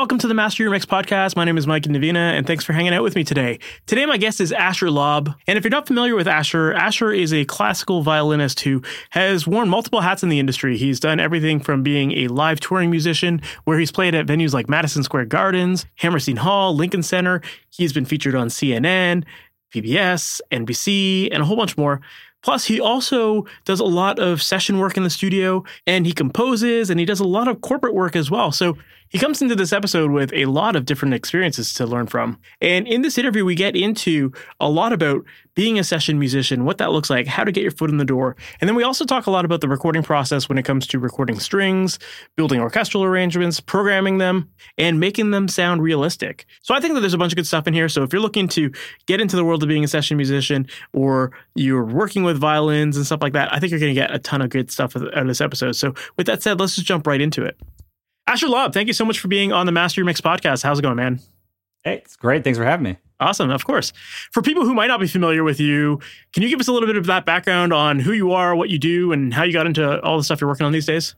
Welcome to the Master Your Mix podcast. My name is Mike Indovina, and thanks for hanging out with me today. Today, my guest is Asher Laub. And if you're not familiar with Asher, Asher is a classical violinist who has worn multiple hats in the industry. He's done everything from being a live touring musician, where he's played at venues like Madison Square Gardens, Hammerstein Hall, Lincoln Center. He's been featured on CNN, PBS, NBC, and a whole bunch more. Plus, he also does a lot of session work in the studio and he composes and he does a lot of corporate work as well. So he comes into this episode with a lot of different experiences to learn from. And in this interview, we get into a lot about being a session musician, what that looks like, how to get your foot in the door. And then we also talk a lot about the recording process when it comes to recording strings, building orchestral arrangements, programming them, and making them sound realistic. So I think that there's a bunch of good stuff in here. So if you're looking to get into the world of being a session musician or you're working with violins and stuff like that, I think you're going to get a ton of good stuff out of this episode. So with that said, let's just jump right into it. Asher Laub, thank you so much for being on the Master Your Mix podcast. How's it going, man? Hey, it's great. Thanks for having me. Awesome, of course. For people who might not be familiar with you, can you give us a little bit of that background on who you are, what you do, and how you got into all the stuff you're working on these days?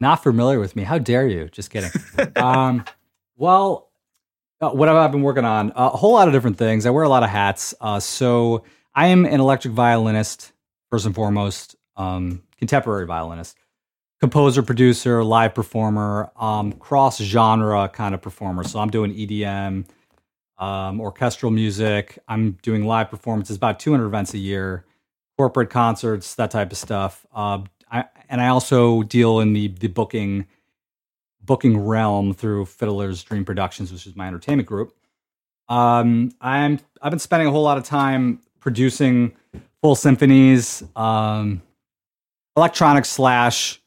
Not familiar with me. How dare you? Just kidding. um, well, uh, what have I been working on? a whole lot of different things. I wear a lot of hats. Uh, so I am an electric violinist, first and foremost, um, contemporary violinist composer, producer, live performer, um, cross genre kind of performer. So I'm doing EDM, um, orchestral music. I'm doing live performances, about 200 events a year, corporate concerts, that type of stuff. Uh, I, and I also deal in the the booking booking realm through Fiddler's Dream Productions, which is my entertainment group. Um, I'm I've been spending a whole lot of time producing full symphonies, um, electronic slash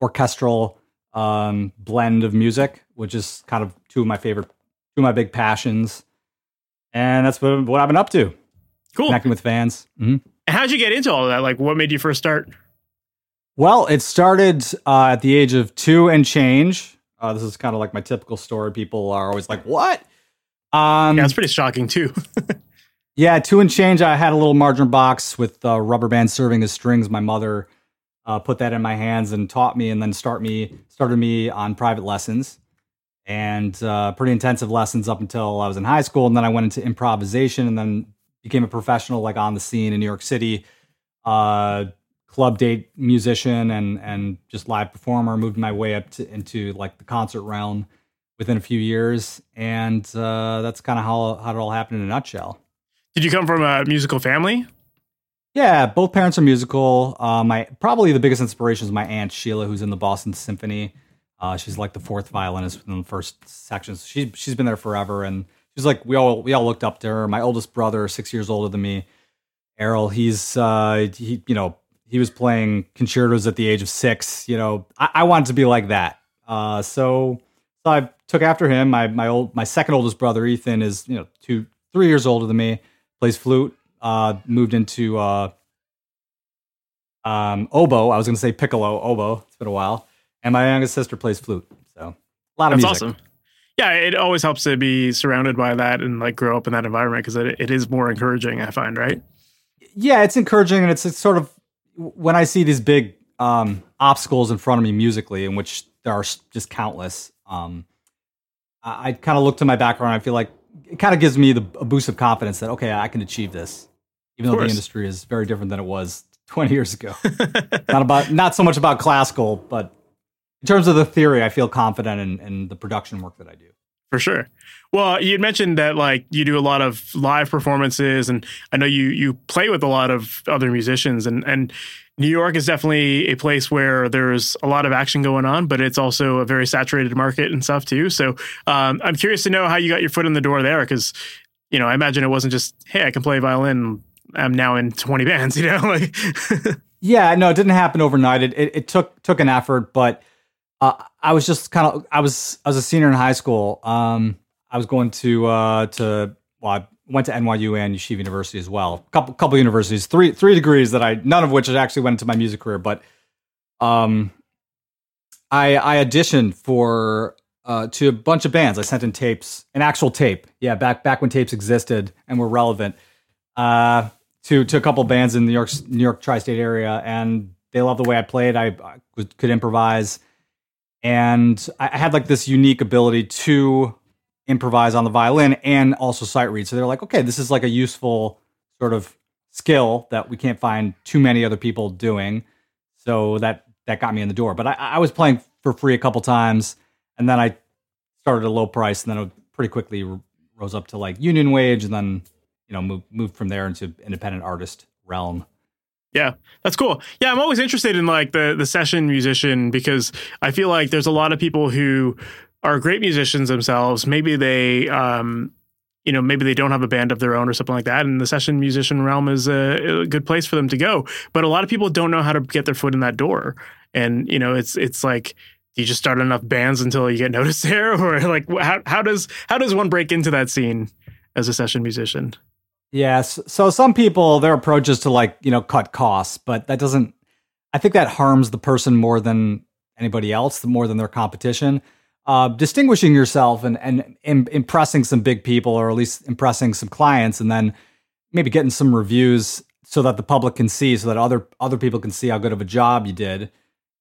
orchestral um, blend of music, which is kind of two of my favorite, two of my big passions, and that's what, what I've been up to. Cool, connecting with fans. Mm-hmm. How'd you get into all of that? Like, what made you first start? Well, it started uh, at the age of two and change. Uh, this is kind of like my typical story. People are always like, "What?" Um, yeah, it's pretty shocking too. yeah, two and change. I had a little margin box with uh, rubber band serving as strings. My mother uh, put that in my hands and taught me, and then start me started me on private lessons and uh, pretty intensive lessons up until I was in high school, and then I went into improvisation, and then became a professional like on the scene in New York City, uh, club date musician, and and just live performer. Moved my way up to, into like the concert realm within a few years, and uh, that's kind of how how it all happened in a nutshell. Did you come from a musical family? Yeah, both parents are musical. Uh, my probably the biggest inspiration is my aunt Sheila, who's in the Boston Symphony. Uh, she's like the fourth violinist in the first sections. She she's been there forever, and she's like we all we all looked up to her. My oldest brother, six years older than me, Errol. He's uh, he you know he was playing concertos at the age of six. You know, I, I wanted to be like that. Uh, so so I took after him. My my old my second oldest brother Ethan is you know two three years older than me. Plays flute uh, moved into uh, um, oboe. I was going to say piccolo, oboe. It's been a while. And my youngest sister plays flute. So a lot of That's music. awesome. Yeah, it always helps to be surrounded by that and like grow up in that environment because it, it is more encouraging, I find, right? Yeah, it's encouraging. And it's, it's sort of when I see these big um, obstacles in front of me musically, in which there are just countless, um, I, I kind of look to my background. I feel like it kind of gives me the a boost of confidence that okay, I can achieve this, even though the industry is very different than it was 20 years ago. not about not so much about classical, but in terms of the theory, I feel confident in, in the production work that I do. For sure. Well, you mentioned that like you do a lot of live performances, and I know you you play with a lot of other musicians, and and New York is definitely a place where there's a lot of action going on, but it's also a very saturated market and stuff too. So um, I'm curious to know how you got your foot in the door there, because you know I imagine it wasn't just hey I can play violin. I'm now in 20 bands, you know. like yeah, no, it didn't happen overnight. It it, it took took an effort, but uh, I was just kind of I was I was a senior in high school. Um, I was going to uh, to well, went to NYU and Yeshiva University as well. Couple couple universities, three three degrees that I none of which actually went into my music career, but um, I I auditioned for uh, to a bunch of bands. I sent in tapes, an actual tape, yeah, back back when tapes existed and were relevant. Uh, to to a couple bands in New York New York tri-state area, and they loved the way I played. I, I could improvise, and I had like this unique ability to improvise on the violin and also sight read. So they're like, okay, this is like a useful sort of skill that we can't find too many other people doing. So that that got me in the door. But I, I was playing for free a couple times, and then I started a low price, and then it pretty quickly rose up to like union wage, and then you know moved moved from there into independent artist realm. Yeah, that's cool. Yeah, I'm always interested in like the the session musician because I feel like there's a lot of people who are great musicians themselves. Maybe they um you know maybe they don't have a band of their own or something like that and the session musician realm is a, a, good place for them to go. But a lot of people don't know how to get their foot in that door. And you know it's it's like do you just start enough bands until you get noticed there or like how, how does how does one break into that scene as a session musician? Yes. So some people their approach is to like you know cut costs but that doesn't i think that harms the person more than anybody else more than their competition uh, distinguishing yourself and, and, and impressing some big people or at least impressing some clients and then maybe getting some reviews so that the public can see so that other other people can see how good of a job you did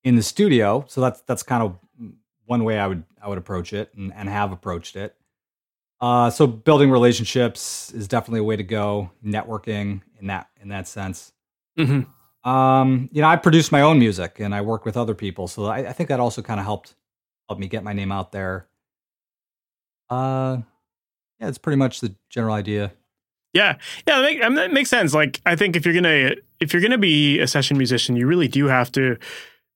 in the studio. So that's that's kind of one way i would i would approach it and, and have approached it. Uh, so building relationships is definitely a way to go networking in that in that sense. Mm-hmm. um, you know i produce my own music and i work with other people. So i, I think that also kind of helped helped me get my name out there. Uh, yeah, it's pretty much the general idea. Yeah, yeah, that, make, I mean, that makes sense. Like, I think if you're gonna if you're gonna be a session musician, you really do have to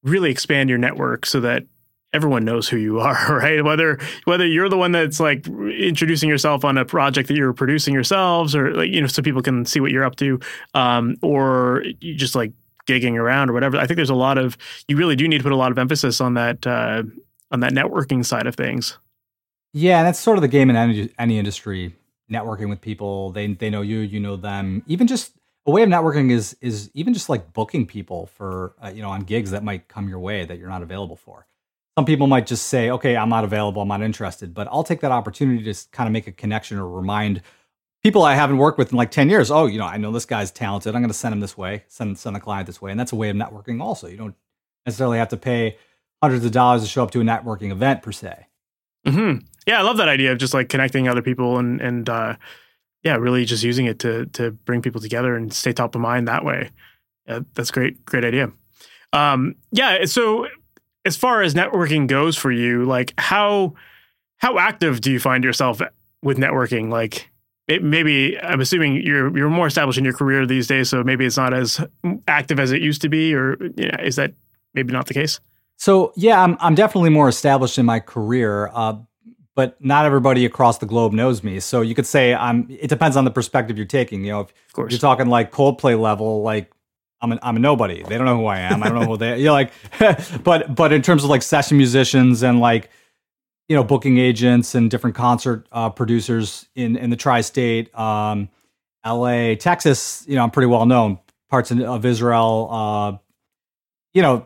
really expand your network so that everyone knows who you are, right? Whether whether you're the one that's like introducing yourself on a project that you're producing yourselves, or like you know, so people can see what you're up to, um, or you just like gigging around or whatever. I think there's a lot of you really do need to put a lot of emphasis on that uh, on that networking side of things. Yeah, and that's sort of the game in any, any industry. Networking with people, they they know you, you know them. Even just a way of networking is is even just like booking people for uh, you know on gigs that might come your way that you're not available for. Some people might just say, "Okay, I'm not available, I'm not interested," but I'll take that opportunity to kind of make a connection or remind people I haven't worked with in like 10 years, "Oh, you know, I know this guy's talented. I'm going to send him this way, send send the client this way." And that's a way of networking also. You don't necessarily have to pay hundreds of dollars to show up to a networking event per se. Mm-hmm. Yeah, I love that idea of just like connecting other people and and uh, yeah, really just using it to to bring people together and stay top of mind that way. Yeah, that's great, great idea. Um, yeah, so as far as networking goes for you, like how how active do you find yourself with networking? Like maybe I'm assuming you're you're more established in your career these days, so maybe it's not as active as it used to be, or you know, is that maybe not the case? So yeah, I'm I'm definitely more established in my career, uh, but not everybody across the globe knows me. So you could say I'm. It depends on the perspective you're taking. You know, if you're talking like Coldplay level, like I'm a, I'm a nobody. They don't know who I am. I don't know who they. You're like, but but in terms of like session musicians and like you know booking agents and different concert uh, producers in in the tri-state, um, L.A., Texas, you know, I'm pretty well known. Parts of, of Israel, uh, you know,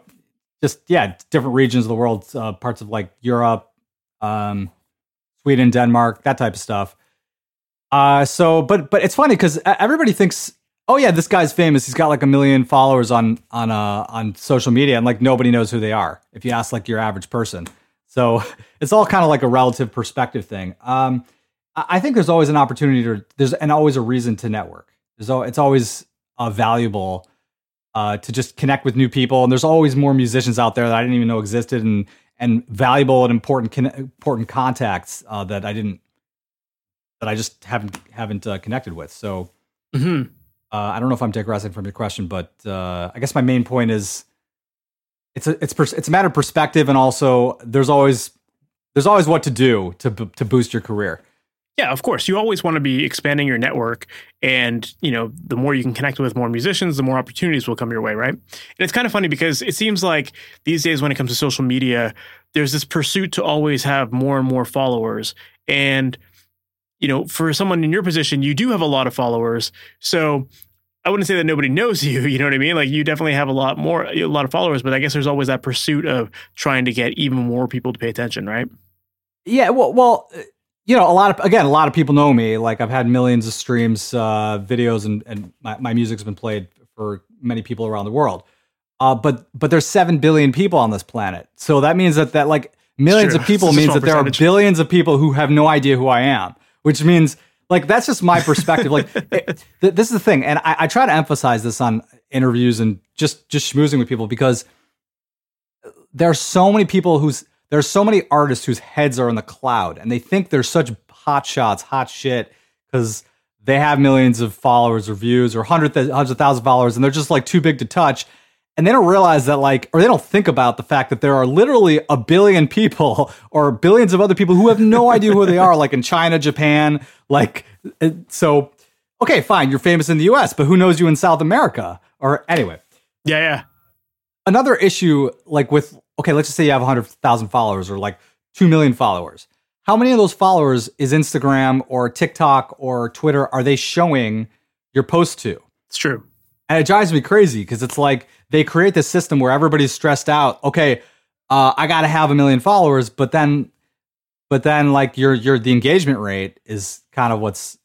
just yeah, different regions of the world, uh, parts of like Europe, um, Sweden, Denmark, that type of stuff. Uh, so, but but it's funny because everybody thinks, oh yeah, this guy's famous. He's got like a million followers on on uh, on social media, and like nobody knows who they are. If you ask like your average person, so it's all kind of like a relative perspective thing. Um, I think there's always an opportunity to there's and always a reason to network. There's it's always uh, valuable uh, to just connect with new people. And there's always more musicians out there that I didn't even know existed, and and valuable and important important contacts uh, that I didn't that I just haven't haven't uh, connected with. So mm-hmm. Uh, I don't know if I'm digressing from your question, but uh, I guess my main point is it's a it's pers- it's a matter of perspective, and also there's always there's always what to do to to boost your career. Yeah, of course. You always want to be expanding your network. And, you know, the more you can connect with more musicians, the more opportunities will come your way, right? And it's kind of funny because it seems like these days when it comes to social media, there's this pursuit to always have more and more followers. And, you know, for someone in your position, you do have a lot of followers. So I wouldn't say that nobody knows you. You know what I mean? Like you definitely have a lot more, a lot of followers, but I guess there's always that pursuit of trying to get even more people to pay attention, right? Yeah. Well, well, you know, a lot of again, a lot of people know me. Like I've had millions of streams, uh, videos, and and my, my music's been played for many people around the world. Uh, but but there's seven billion people on this planet, so that means that that like millions of people means that there are billions of people who have no idea who I am, which means like that's just my perspective. like it, th- this is the thing, and I, I try to emphasize this on interviews and just just schmoozing with people because there are so many people who's there's so many artists whose heads are in the cloud and they think they're such hot shots, hot shit because they have millions of followers or views or hundreds hundreds of thousand followers and they're just like too big to touch. And they don't realize that like or they don't think about the fact that there are literally a billion people or billions of other people who have no idea who they are like in china japan like uh, so okay fine you're famous in the us but who knows you in south america? Or anyway. Yeah yeah. Another issue like with okay let's just say you have 100000 followers or like 2 million followers how many of those followers is instagram or tiktok or twitter are they showing your post to it's true and it drives me crazy because it's like they create this system where everybody's stressed out. Okay, uh, I got to have a million followers, but then, but then like your your the engagement rate is kind of what's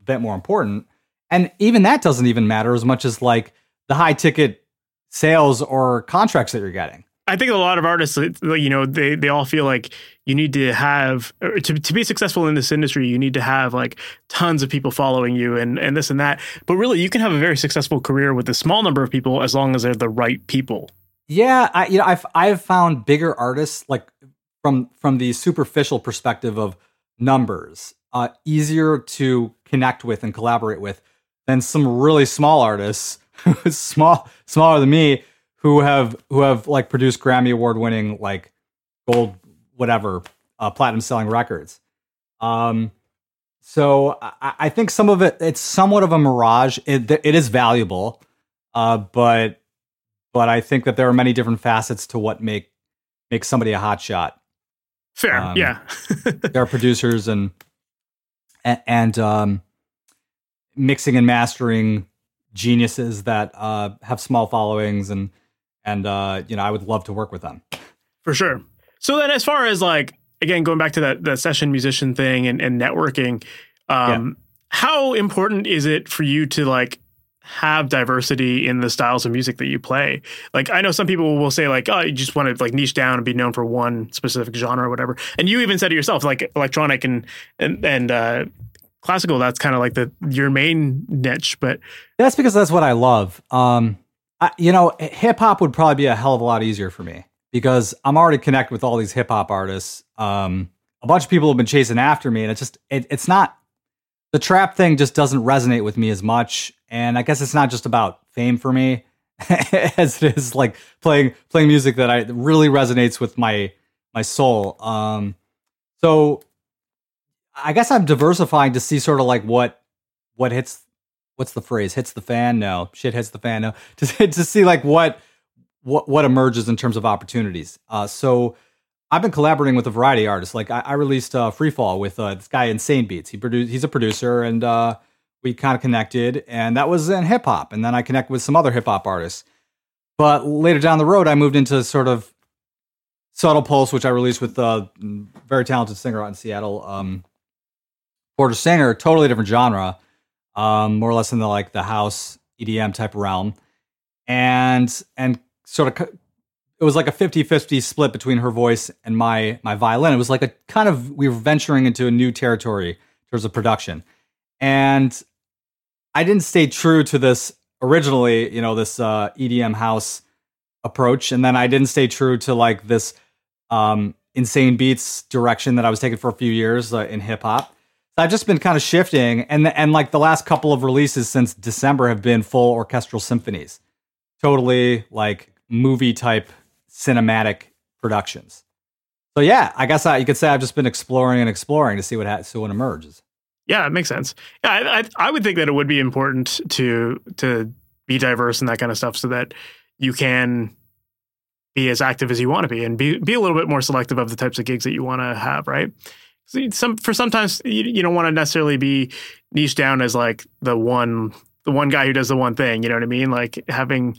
a bit more important, and even that doesn't even matter as much as like the high ticket sales or contracts that you're getting. I think a lot of artists, you know, they they all feel like you need to have to to be successful in this industry. You need to have like tons of people following you and and this and that. But really, you can have a very successful career with a small number of people as long as they're the right people. Yeah, I you know I've I've found bigger artists like from from the superficial perspective of numbers uh, easier to connect with and collaborate with than some really small artists, small smaller than me who have who have like produced Grammy award winning like gold whatever uh, platinum selling records. Um, so I, I, think some of it it's somewhat of a mirage. It, it is valuable, uh, but but I think that there are many different facets to what make make somebody a hot shot. Fair, um, yeah. there are producers and and, and um, mixing and mastering geniuses that uh, have small followings and and uh, you know I would love to work with them for sure. So then, as far as like again going back to that the session musician thing and, and networking, um, yeah. how important is it for you to like have diversity in the styles of music that you play. Like I know some people will say like, oh, you just want to like niche down and be known for one specific genre or whatever. And you even said it yourself, like electronic and and and uh, classical. That's kind of like the your main niche. But that's because that's what I love. Um, I, you know, hip hop would probably be a hell of a lot easier for me because I'm already connected with all these hip hop artists. Um, a bunch of people have been chasing after me, and it's just it, it's not the trap thing just doesn't resonate with me as much. And I guess it's not just about fame for me as it is like playing playing music that I really resonates with my my soul. Um, so I guess I'm diversifying to see sort of like what what hits what's the phrase? Hits the fan? No. Shit hits the fan? No. To, to see like what what what emerges in terms of opportunities. Uh, so i've been collaborating with a variety of artists. Like i, I released uh, freefall with uh, this guy insane beats. He produced he's a producer and uh, we kind of connected and that was in hip-hop and then i connected with some other hip-hop artists. But later down the road i moved into sort of subtle pulse which i released with a very talented singer out in seattle um, porter singer totally different genre um, more or less in the like the house EDM type realm, and and sort of it was like a 50-50 split between her voice and my my violin. It was like a kind of we were venturing into a new territory in terms of production, and I didn't stay true to this originally. You know, this uh, EDM house approach, and then I didn't stay true to like this um, insane beats direction that I was taking for a few years uh, in hip hop. I've just been kind of shifting, and and like the last couple of releases since December have been full orchestral symphonies, totally like movie type cinematic productions. So yeah, I guess I, you could say I've just been exploring and exploring to see what ha- see what emerges. Yeah, it makes sense. Yeah, I, I, I would think that it would be important to to be diverse and that kind of stuff, so that you can be as active as you want to be and be be a little bit more selective of the types of gigs that you want to have, right? Some for sometimes you, you don't want to necessarily be niche down as like the one the one guy who does the one thing. You know what I mean? Like having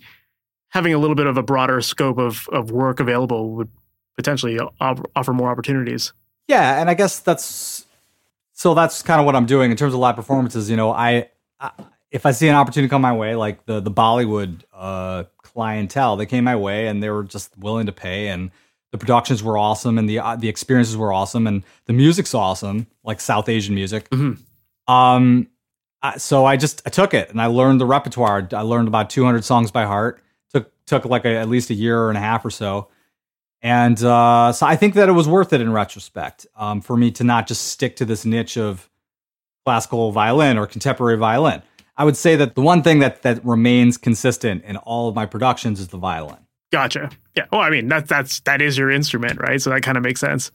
having a little bit of a broader scope of of work available would potentially offer more opportunities. Yeah, and I guess that's so that's kind of what I'm doing in terms of live performances. You know, I, I if I see an opportunity come my way, like the the Bollywood uh, clientele, they came my way and they were just willing to pay, and the productions were awesome, and the uh, the experiences were awesome, and the music's awesome, like South Asian music. Mm-hmm. Um, so I just I took it and I learned the repertoire. I learned about 200 songs by heart. took took like a, at least a year and a half or so. And uh, so I think that it was worth it in retrospect um, for me to not just stick to this niche of classical violin or contemporary violin. I would say that the one thing that that remains consistent in all of my productions is the violin. Gotcha. Yeah. Well, I mean that that's that is your instrument, right? So that kind of makes sense.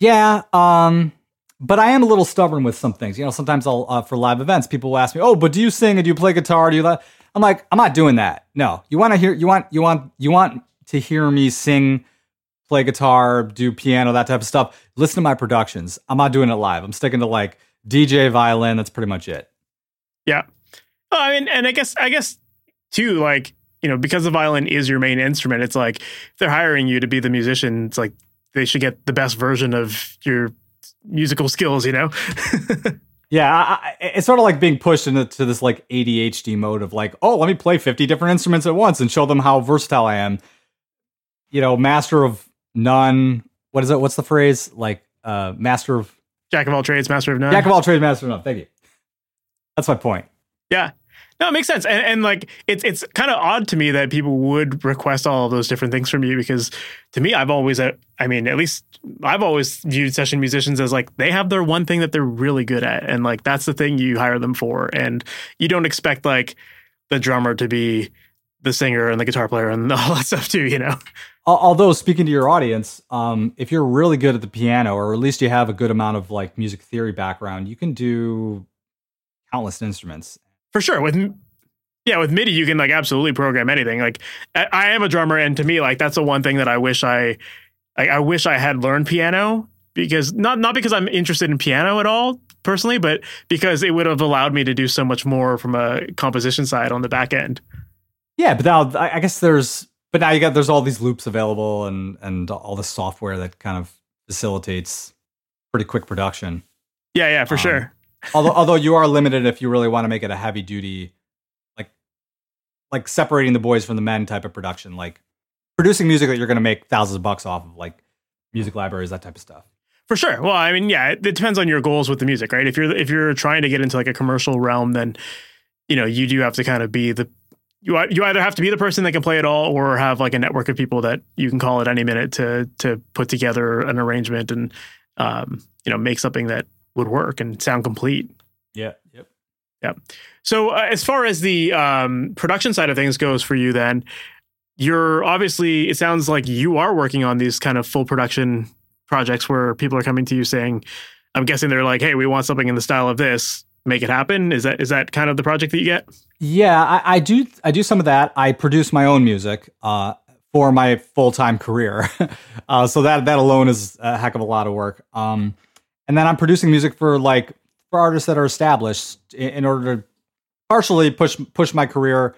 Yeah. Um, but I am a little stubborn with some things. You know, sometimes I'll uh, for live events, people will ask me, "Oh, but do you sing and do you play guitar? Do you?" I'm like, I'm not doing that. No. You want to hear? You want? You want? You want to hear me sing? play guitar, do piano, that type of stuff. Listen to my productions. I'm not doing it live. I'm sticking to like DJ violin. That's pretty much it. Yeah. Well, I mean, and I guess I guess too, like you know, because the violin is your main instrument, it's like if they're hiring you to be the musician, it's like they should get the best version of your musical skills. You know. Yeah, I, it's sort of like being pushed into this like ADHD mode of like, oh, let me play 50 different instruments at once and show them how versatile I am. You know, master of none. What is it? What's the phrase? Like uh, master of jack of all trades, master of none. Jack of all trades, master of none. Thank you. That's my point. Yeah. No, it makes sense. And, and like it's it's kind of odd to me that people would request all of those different things from you because to me I've always uh, I mean at least I've always viewed session musicians as like they have their one thing that they're really good at and like that's the thing you hire them for and you don't expect like the drummer to be the singer and the guitar player and all that stuff too, you know. Although speaking to your audience, um, if you're really good at the piano, or at least you have a good amount of like music theory background, you can do countless instruments. For sure, with yeah, with MIDI you can like absolutely program anything. Like I, I am a drummer, and to me, like that's the one thing that I wish I, I, I wish I had learned piano because not not because I'm interested in piano at all personally, but because it would have allowed me to do so much more from a composition side on the back end. Yeah, but now I guess there's but now you got there's all these loops available and and all the software that kind of facilitates pretty quick production. Yeah, yeah, for um, sure. Although although you are limited if you really want to make it a heavy duty like like separating the boys from the men type of production, like producing music that you're going to make thousands of bucks off of like music libraries that type of stuff. For sure. Well, I mean, yeah, it, depends on your goals with the music, right? If you're if you're trying to get into like a commercial realm, then you know you do have to kind of be the you you either have to be the person that can play it all or have like a network of people that you can call at any minute to to put together an arrangement and um, you know make something that would work and sound complete. Yeah. Yep. Yeah. So uh, as far as the um, production side of things goes for you, then you're obviously it sounds like you are working on these kind of full production projects where people are coming to you saying, I'm guessing they're like, hey, we want something in the style of this make it happen? Is that is that kind of the project that you get? Yeah, I, I do. I do some of that. I produce my own music uh, for my full time career, uh, so that that alone is a heck of a lot of work. Um, and then I'm producing music for like for artists that are established in, in order to partially push push my career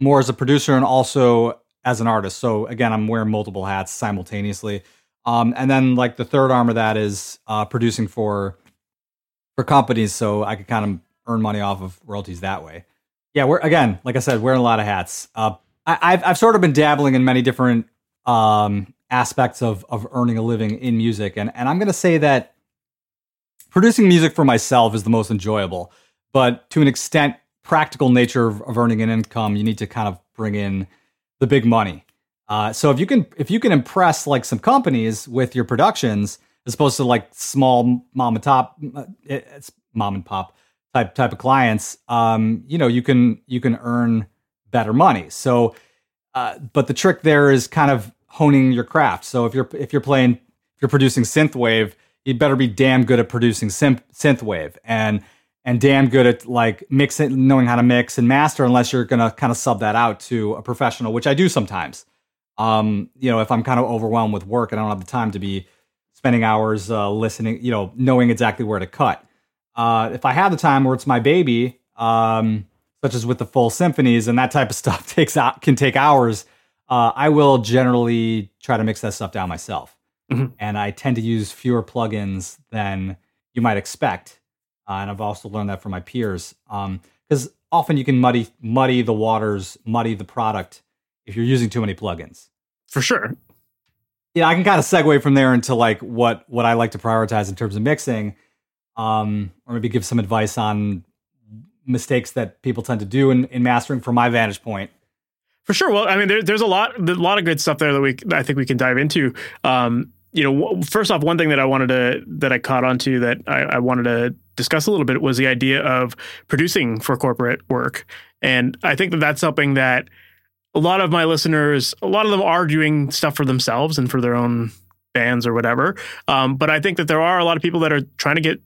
more as a producer and also as an artist. So again, I'm wearing multiple hats simultaneously. Um, and then like the third arm of that is uh, producing for for companies so I could kind of earn money off of royalties that way. Yeah, we're again, like I said, wearing a lot of hats. Uh, I, have I've sort of been dabbling in many different um, aspects of of earning a living in music, and and I'm to say that producing music for myself is the most enjoyable, but to an extent, practical nature of, of earning an income, you need to kind of bring in the big money. Uh, so if you can if you can impress like some companies with your productions, as opposed to like small mom and top, uh, it's mom and pop type type of clients. Um, you know, you can you can earn better money. So, uh, but the trick there is kind of honing your craft. So if you're if you're playing if you're producing synthwave, you better be damn good at producing synth synthwave and and damn good at like mixing, knowing how to mix and master. Unless you're gonna kind of sub that out to a professional, which I do sometimes. Um, you know, if I'm kind of overwhelmed with work and I don't have the time to be spending hours uh, listening, you know, knowing exactly where to cut. Uh, if I have the time, or it's my baby, um, such as with the full symphonies and that type of stuff takes out can take hours. Uh, I will generally try to mix that stuff down myself, Mhm. and I tend to use fewer plugins than you might expect. Uh, and I've also learned that from my peers, because often you can muddy muddy the waters, muddy the product if you're using too many plugins. For sure. Yeah, I can kind of segue from there into like what what I like to prioritize in terms of mixing, um, or maybe give some advice on mistakes that people tend to do in, in mastering from my vantage point. For sure. Well, I mean, there, there's a lot, a lot of good stuff there that we, I think we can dive into. Um, you know, first off, one thing that I wanted to, that I caught onto that I, I wanted to discuss a little bit was the idea of producing for corporate work, and I think that that's something that a lot of my listeners, a lot of them are doing stuff for themselves and for their own bands or whatever. Um, but I think that there are a lot of people that are trying to get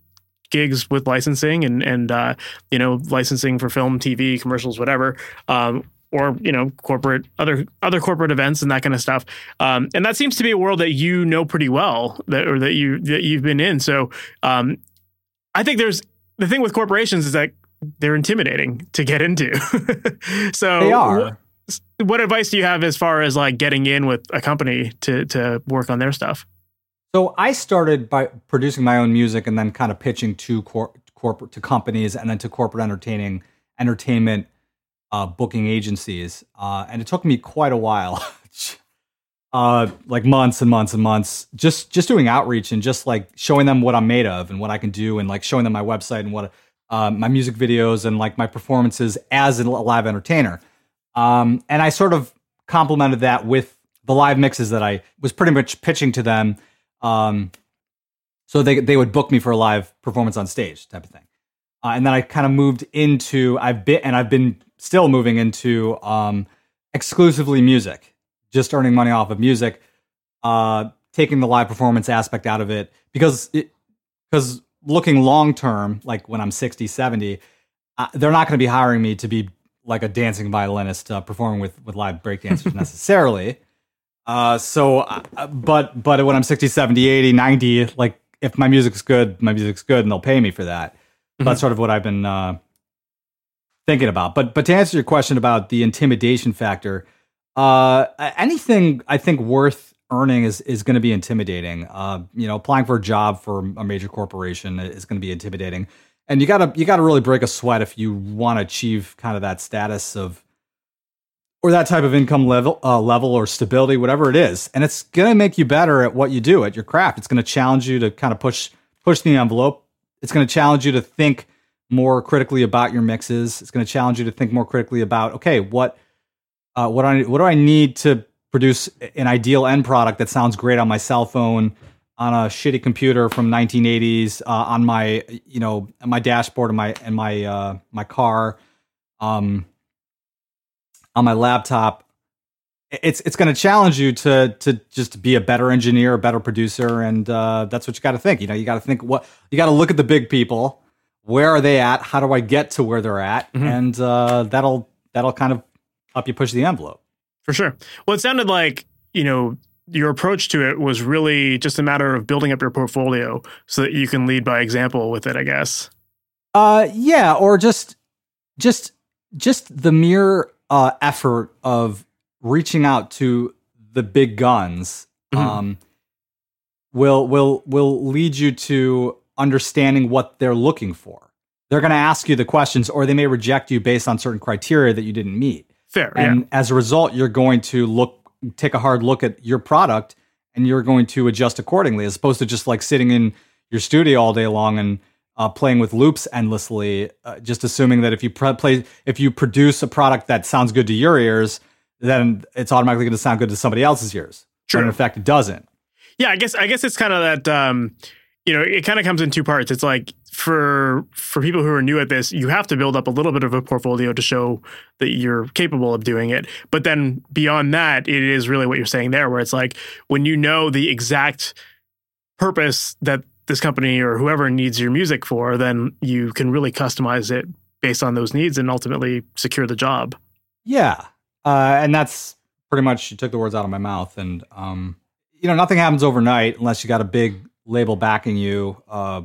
gigs with licensing and and uh, you know licensing for film, TV, commercials, whatever. Um, or you know corporate other other corporate events and that kind of stuff. Um, and that seems to be a world that you know pretty well that or that you that you've been in. So um, i think there's the thing with corporations is that they're intimidating to get into. So They are. wh- what advice do you have as far as like getting in with a company to to work on their stuff? So I started by producing my own music and then kind of pitching to cor- corporate to companies and then to corporate entertaining entertainment uh, booking agencies, uh, and it took me quite a while, uh, like months and months and months, just just doing outreach and just like showing them what I'm made of and what I can do, and like showing them my website and what uh, my music videos and like my performances as a live entertainer. Um, and I sort of complemented that with the live mixes that I was pretty much pitching to them. Um, so they they would book me for a live performance on stage type of thing. Uh, and then I kind of moved into I've been and I've been still moving into um, exclusively music, just earning money off of music, uh, taking the live performance aspect out of it because it because looking long term, like when I'm 60, 70, uh, they're not going to be hiring me to be like a dancing violinist uh, performing with with live breakdancers necessarily. Uh, so, uh, but but when I'm 60, 70, 80, 90, like if my music's good, my music's good, and they'll pay me for that. That's sort of what I've been uh, thinking about. But but to answer your question about the intimidation factor, uh, anything I think worth earning is is going to be intimidating. Uh, you know, applying for a job for a major corporation is going to be intimidating, and you gotta you gotta really break a sweat if you want to achieve kind of that status of or that type of income level uh, level or stability, whatever it is, and it's going to make you better at what you do at your craft. It's going to challenge you to kind of push push the envelope. It's going to challenge you to think more critically about your mixes. It's going to challenge you to think more critically about okay, what uh, what I what do I need to produce an ideal end product that sounds great on my cell phone, on a shitty computer from 1980s, uh, on my you know my dashboard and my and my uh, my car, um, on my laptop. It's it's going to challenge you to to just be a better engineer, a better producer, and uh, that's what you got to think. You know, you got to think what you got to look at the big people. Where are they at? How do I get to where they're at? Mhm. And uh, that'll that'll kind of help you push the envelope. For sure. Well, it sounded like, you know, your approach to it was really just a matter of building up your portfolio so that you can lead by example with it, I guess. Uh, yeah, or just just just the mere uh, effort of reaching out to the big guns Mhm. um, will will will lead you to understanding what they're looking for. They're going to ask you the questions, or they may reject you based on certain criteria that you didn't meet. Fair. And as a result, you're going to look, take a hard look at your product, and you're going to adjust accordingly, as opposed to just like sitting in your studio all day long and uh, playing with loops endlessly, uh, just assuming that if you pre- play, if you produce a product that sounds good to your ears, then it's automatically going to sound good to somebody else's ears. True. When in fact, it doesn't. Yeah, I guess I guess it's kind of that um you know, it kind of comes in two parts. It's like for for people who are new at this, you have to build up a little bit of a portfolio to show that you're capable of doing it. But then beyond that, it is really what you're saying there where it's like when you know the exact purpose that this company or whoever needs your music for, then you can really customize it based on those needs and ultimately secure the job. Yeah, uh, and that's pretty much you took the words out of my mouth. And um, you know, nothing happens overnight unless you got a big label backing you, uh,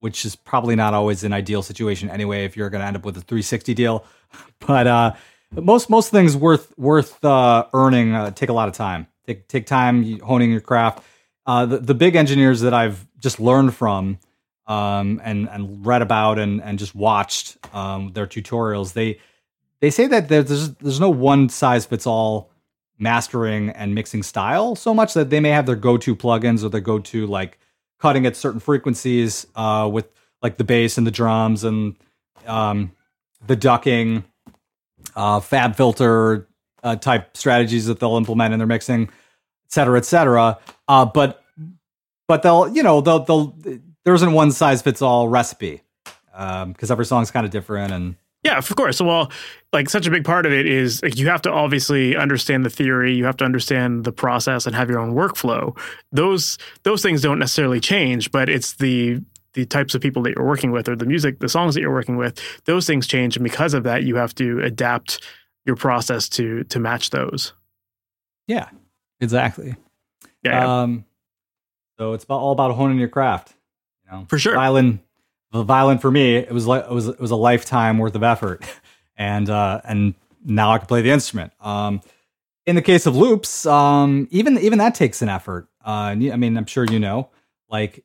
which is probably not always an ideal situation anyway. If you're going to end up with a 360 deal, but uh, most most things worth worth uh, earning uh, take a lot of time. Take take time honing your craft. Uh, the the big engineers that I've just learned from um, and and read about and and just watched um, their tutorials. They they say that there's there's no one size fits all mastering and mixing style so much that they may have their go-to plugins or their go-to like cutting at certain frequencies uh, with like the bass and the drums and um, the ducking, uh, FabFilter uh, type strategies that they'll implement in their mixing, et cetera, et cetera. Uh, but but they'll you know they'll they'll there isn't one size fits all recipe because um, every song's kind of different and yeah, of course. Well, like such a big part of it is like you have to obviously understand the theory, you have to understand the process and have your own workflow. Those those things don't necessarily change, but it's the the types of people that you're working with or the music, the songs that you're working with, those things change and because of that you have to adapt your process to to match those. Yeah. Exactly. Yeah. Um so it's about all about honing your craft. You know, for sure. Violin, the violin for me, it was like it was it was a lifetime worth of effort, and uh, and now I can play the instrument. Um, in the case of loops, um, even even that takes an effort. Uh, I mean, I'm sure you know, like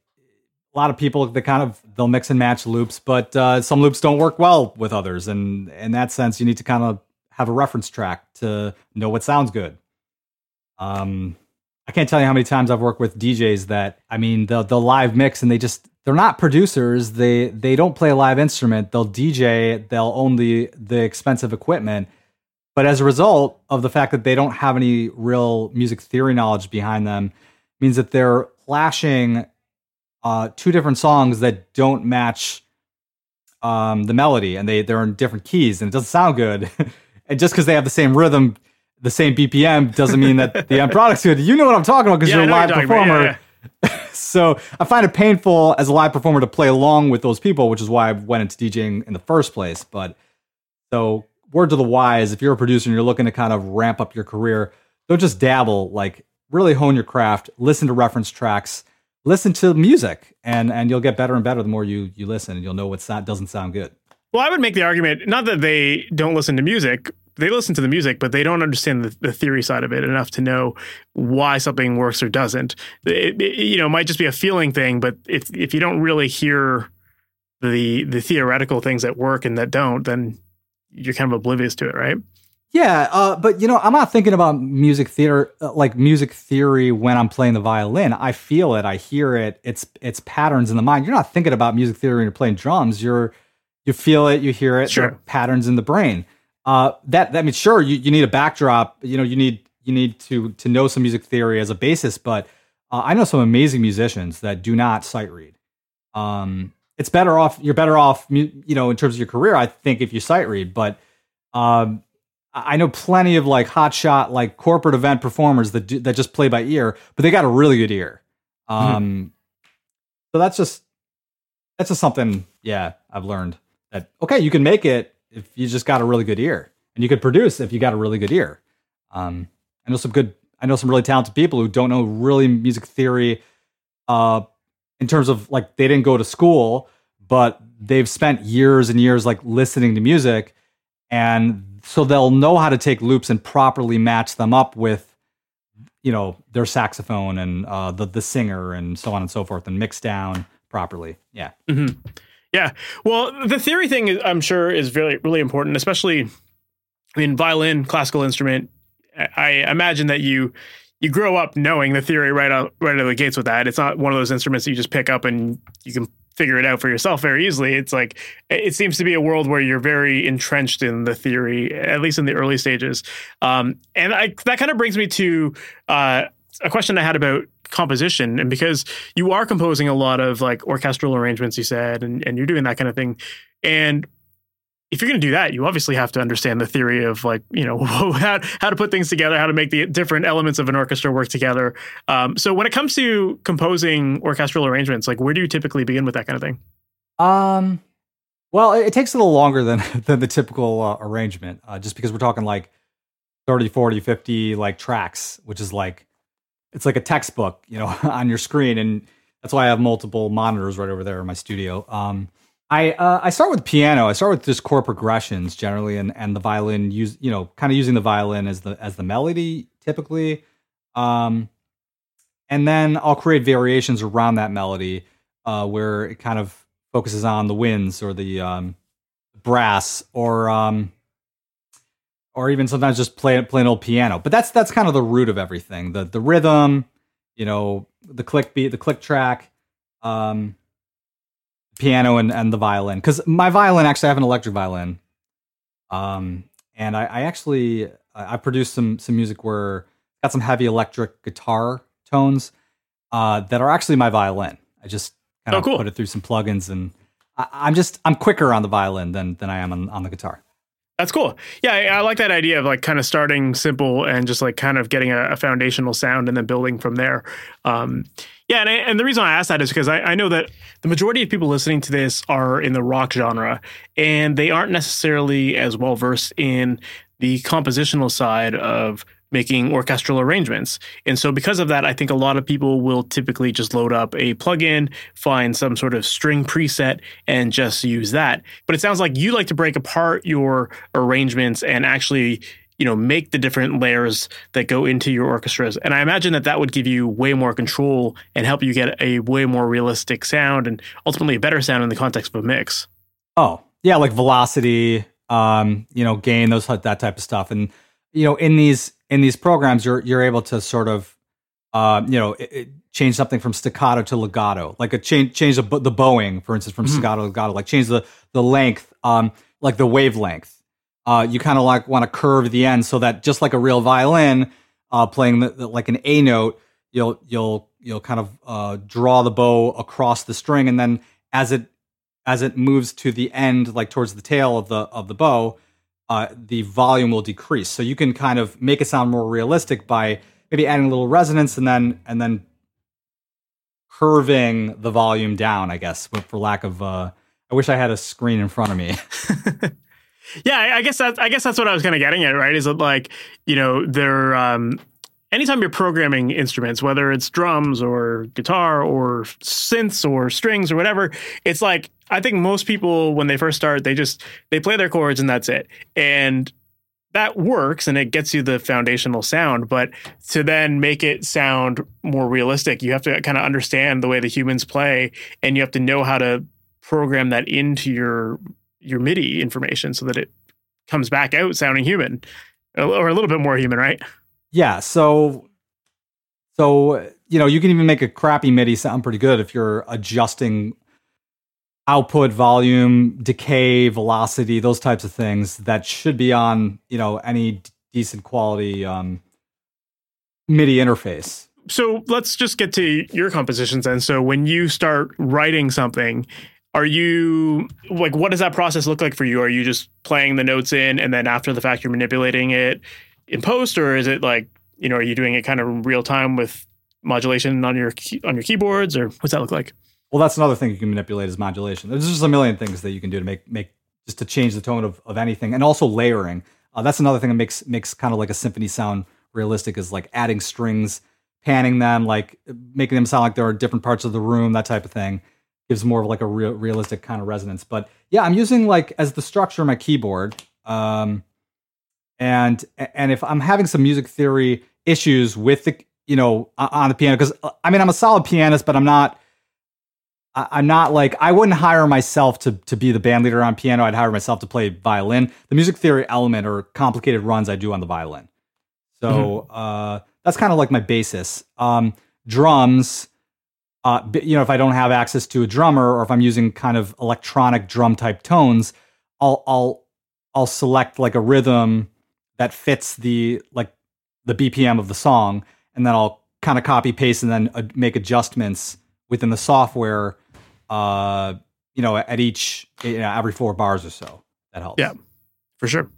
a lot of people they kind of they'll mix and match loops, but uh, some loops don't work well with others, and in that sense, you need to kind of have a reference track to know what sounds good. Um, I can't tell you how many times I've worked with DJs that I mean the the live mix and they just they're not producers. They they don't play a live instrument. They'll DJ. They'll own the the expensive equipment. But as a result of the fact that they don't have any real music theory knowledge behind them, means that they're flashing uh, two different songs that don't match um, the melody, and they they're in different keys, and it doesn't sound good. and just because they have the same rhythm the same BPM doesn't mean that the end product's good. You know what I'm talking about because yeah, you're a live performer. Yeah, yeah. so I find it painful as a live performer to play along with those people, which is why I went into DJing in the first place. But so word to the wise, if you're a producer and you're looking to kind of ramp up your career, don't just dabble. Like really hone your craft. Listen to reference tracks. Listen to music, and and you'll get better and better the more you you listen, and you'll know what doesn't sound good. Well, I would make the argument not that they don't listen to music, they listen to the music, but they don't understand the, the, theory side of it enough to know why something works or doesn't. It, it, you know, it might just be a feeling thing, but if if you don't really hear the the theoretical things that work and that don't, then you're kind of oblivious to it, right? Yeah, uh, but you know, I'm not thinking about music theater uh, like music theory when I'm playing the violin. I feel it, I hear it. It's it's patterns in the mind. You're not thinking about music theory when you're playing drums. You're you feel it, you hear it. Sure. patterns in the brain uh, that that means sure you, you need a backdrop. You know you need you need to to know some music theory as a basis. But uh, I know some amazing musicians that do not sight read. Um, it's better off. You're better off. You know in terms of your career. I think if you sight read, but um, I know plenty of like hotshot like corporate event performers that do, that just play by ear, but they got a really good ear. Mm-hmm. Um, mm-hmm. so that's just that's just something. Yeah, I've learned that okay, you can make it if you just got a really good ear, and you could produce if you got a really good ear. Um, I know some good, I know some really talented people who don't know really music theory, uh, in terms of like they didn't go to school, but they've spent years and years like listening to music, and so they'll know how to take loops and properly match them up with, you know, their saxophone and uh, the the singer and so on and so forth, and mix down properly. Yeah. Mm-hmm. Yeah. Well, the theory thing, I'm sure, is really, really important, especially, I mean, violin, classical instrument. I imagine that you you grow up knowing the theory right out right out of the gates with that. It's not one of those instruments you just pick up and you can figure it out for yourself very easily. It's like it seems to be a world where you're very entrenched in the theory, at least in the early stages. Um, and I, that kind of brings me to uh, a question I had about composition. And because you are composing a lot of like orchestral arrangements you said and, and you're doing that kind of thing. And if you're going to do that you obviously have to understand the theory of like you know how, how to put things together how to make the different elements of an orchestra work together. Um, so when it comes to composing orchestral arrangements like where do you typically begin with that kind of thing? Um well it, it takes a little longer than than the typical uh, arrangement uh, just because we're talking like 30 40 50 like tracks which is like it's like a textbook, you know, on your screen, and That's why I have multiple monitors right over there in my studio. Um, I uh, I start with piano. I start with just chord progressions generally, and and the violin use you know kind of using the violin as the as the melody typically, um, and then I'll create variations around that melody uh, where it kind of focuses on the winds or the um, brass or um, or even sometimes just play play an old piano. But that's that's kind of the root of everything. The the rhythm, you know, the click beat, the click track. Um, piano and, and the violin because my violin actually I have an electric violin, um, and I, I actually I produced some some music where got some heavy electric guitar tones uh, that are actually my violin. I just kind of oh, cool. put it through some plugins, and I, am just I'm quicker on the violin than than I am on, on the guitar. That's cool. Yeah, I, I, like that idea of like kind of starting simple and just like kind of getting a, a foundational sound and then building from there. Um, yeah, and, I, and the reason I ask that is because I, I know that the majority of people listening to this are in the rock genre, and they aren't necessarily as well versed in the compositional side of making orchestral arrangements. And so because of that, I think a lot of people will typically just load up a plugin, find some sort of string preset and just use that. But it sounds like you like to break apart your arrangements and actually you know make the different layers that go into your orchestras and i imagine that that would give you way more control and help you get a way more realistic sound and ultimately a better sound in the context of a mix oh yeah like velocity um you know gain those that type of stuff and you know in these in these programs, you're you're able to sort of, uh, you know, it, it change something from staccato to legato, like a change change the, the bowing, for instance, from mm-hmm. staccato to legato, like change the the length, um, like the wavelength. Uh, you kind of like want to curve the end so that just like a real violin, uh, playing the, the, like an A note, you'll you'll you'll kind of uh, draw the bow across the string, and then as it as it moves to the end, like towards the tail of the of the bow, uh, the volume will decrease. So you can kind of make it sound more realistic by maybe adding a little resonance and then and then curving the volume down. I guess, for lack of. Uh, I wish I had a screen in front of me. yeah, I guess that's I guess that's what I was kind of getting at, right? Is it like you know they're um, anytime you're programming instruments, whether it's drums or guitar or synths or strings or whatever, it's like I think most people when they first start, they just they play their chords and that's it. And that works and it gets you the foundational sound, but to then make it sound more realistic, you have to kind of understand the way the humans play and you have to know how to program that into your your MIDI information so that it comes back out sounding human or a little bit more human, right? Yeah. So, so you know, you can even make a crappy MIDI sound pretty good if you're adjusting output, volume, decay, velocity, those types of things that should be on you know any d- decent quality um, MIDI interface. So let's just get to your compositions then. So when you start writing something, are you like what does that process look like for you? Are you just playing the notes in and then after the fact you're manipulating it? In post, or is it like you know, are you doing it kind of real time with modulation on your key, on your keyboards, or what's that look like? Well, that's another thing you can manipulate is modulation. There's just a million things that you can do to make make just to change the tone of, of anything, and also layering. Uh, that's another thing that makes makes kind of like a symphony sound realistic is like adding strings, panning them, like making them sound like there are different parts of the room, that type of thing gives more of like a real, realistic kind of resonance. But yeah, I'm using like as the structure of my keyboard. Um, and and if I'm having some music theory issues with the you know on the piano because I mean I'm a solid pianist, but I'm not. I'm not like I wouldn't hire myself to to be the band leader on piano. I'd hire myself to play violin. The music theory element or complicated runs I do on the violin. So mm-hmm. uh, that's kind of like my basis. Um, drums, uh, you know, if I don't have access to a drummer or if I'm using kind of electronic drum type tones, I'll I'll I'll select like a rhythm that fits the like the BPM of the song, and then I'll kind of copy paste and then uh, make adjustments within the software. Uh, you know, at each you know, every four bars or so. That helps. Yeah, for sure.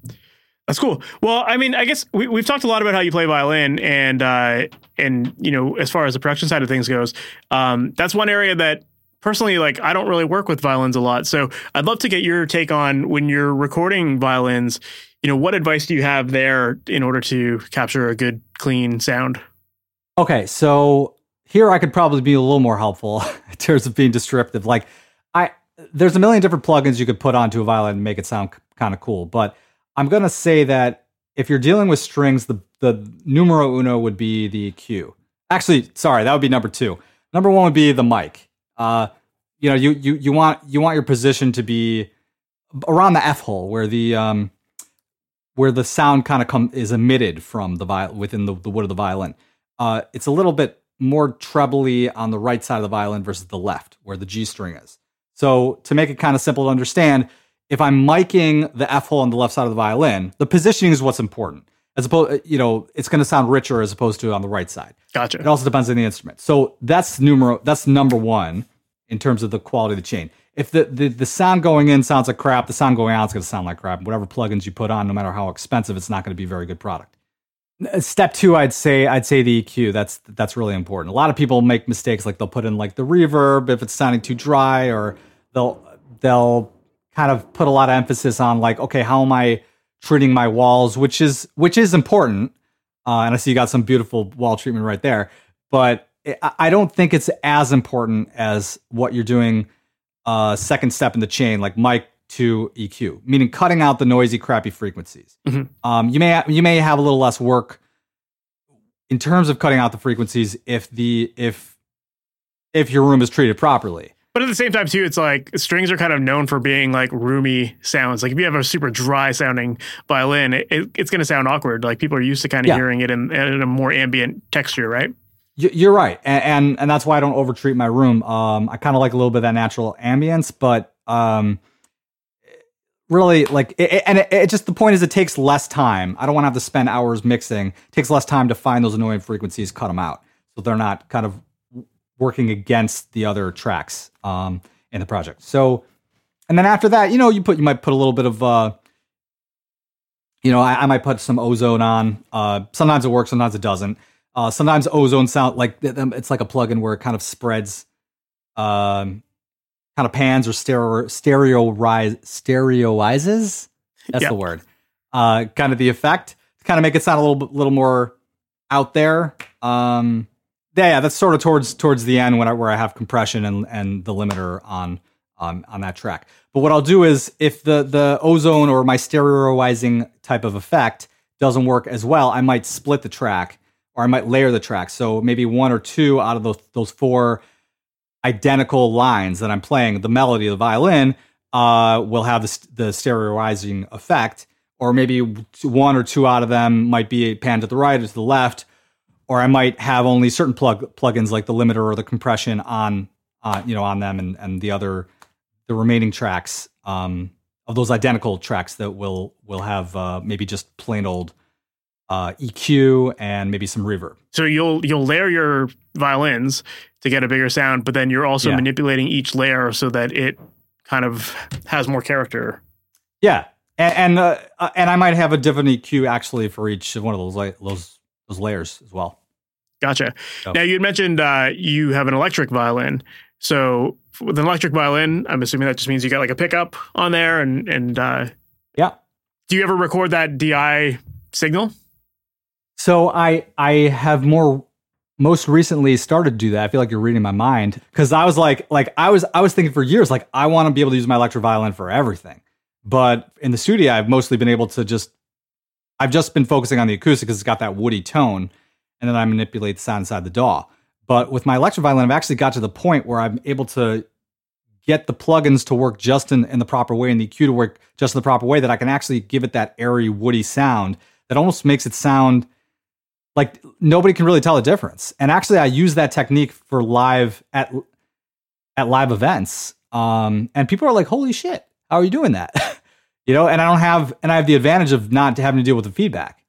That's cool. Well, I mean, I guess we, we've talked a lot about how you play violin, and uh, and you know, as far as the production side of things goes, um, that's one area that personally, like, I don't really work with violins a lot. So I'd love to get your take on when you're recording violins you know, what advice do you have there in order to capture a good, clean sound? Okay, so here I could probably be a little more helpful in terms of being descriptive. Like I there's a million different plugins you could put onto a violin and make it sound kind of cool, but I'm gonna say that if you're dealing with strings, the the numero uno would be the EQ. Actually, sorry, that would be number two. Number one would be the mic. Uh, you know, you you you want you want your position to be around the f hole where the um where the sound kind of come is emitted from the viol within the, the wood of the violin. Uh, it's a little bit more trebly on the right side of the violin versus the left, where the G string is. So to make it kind of simple to understand, if I'm miking the F hole on the left side of the violin, the positioning is what's important. As opposed, you know, it's going to sound richer as opposed to on the right side. Gotcha. It also depends on the instrument. So that's numero. That's number one in terms of the quality of the chain. If the, the, the sound going in sounds like crap, the sound going out is going to sound like crap. Whatever plugins you put on, no matter how expensive, it's not going to be a very good product. Step two, I'd say I'd say the EQ. That's that's really important. A lot of people make mistakes, like they'll put in like the reverb if it's sounding too dry, or they'll they'll kind of put a lot of emphasis on like, okay, how am I treating my walls, which is which is important. Uh, and I see you got some beautiful wall treatment right there, but I don't think it's as important as what you're doing. Uh, second step in the chain, like mic to EQ, meaning cutting out the noisy, crappy frequencies. Mm-hmm. Um, you may you may have a little less work in terms of cutting out the frequencies if the if if your room is treated properly. But at the same time, too, it's like strings are kind of known for being like roomy sounds. Like if you have a super dry sounding violin, it, it, it's going to sound awkward. Like people are used to kind of yeah. hearing it in, in, a more ambient texture, right? You're right, and, and, and that's why I don't overtreat my room. Um, I kind of like a little bit of that natural ambience, but um, really like it, and it, it, just the point is it takes less time. I don't want to have to spend hours mixing. It takes less time to find those annoying frequencies cut them out. So they're not kind of working against the other tracks um, in the project. So and then after that you know you put you might put a little bit of uh you know i, I might put some ozone on. Uh sometimes it works sometimes it doesn't uh sometimes ozone sound like it's like a plugin where it kind of spreads um kind of pans or stereo stereorize stereoizes. That's yep. the word. Uh, kind of the effect to kind of make it sound a little little more out there. Um, yeah, yeah, that's sort of towards towards the end when I, where I have compression and and the limiter on um, on that track. But what I'll do is if the the ozone or my stereoizing type of effect doesn't work as well, I might split the track or I might layer the tracks. So maybe one or two out of those those four identical lines that I'm playing, the melody of the violin uh, will have the, the stereoizing effect, or maybe one or two out of them might be panned to the right or to the left, or I might have only certain plug plugins like the limiter or the compression on uh, you know on them, and and the other the remaining tracks um, of those identical tracks that will will have uh, maybe just plain old uh, EQ and maybe some reverb. So you'll you'll layer your violins to get a bigger sound, but then you're also yeah. manipulating each layer so that it kind of has more character. Yeah, and and, uh, uh and I might have a different EQ actually for each one of those la- those those layers as well. Gotcha. So. Now you had mentioned uh, you have an electric violin. So with an electric violin, I'm assuming that just means you got like a pickup on there, and and uh, yeah. Do you ever record that DI signal? So I I have more most recently started to do that. I feel like you're reading my mind because I was like, like I was, I was thinking for years, like I want to be able to use my electric violin for everything. But in the studio, I've mostly been able to just, I've just been focusing on the acoustic because it's got that woody tone, and then I manipulate the sound inside the DAW. But with my electric violin, I've actually got to the point where I'm able to get the plugins to work just in, in the proper way and the EQ to work just in the proper way that I can actually give it that airy, woody sound that almost makes it sound like nobody can really tell the difference. And actually, I use that technique for live at at live events. Um, and people are like, "Holy shit, how are you doing that?" you know, and I don't have, and I have the advantage of not having to deal with the feedback.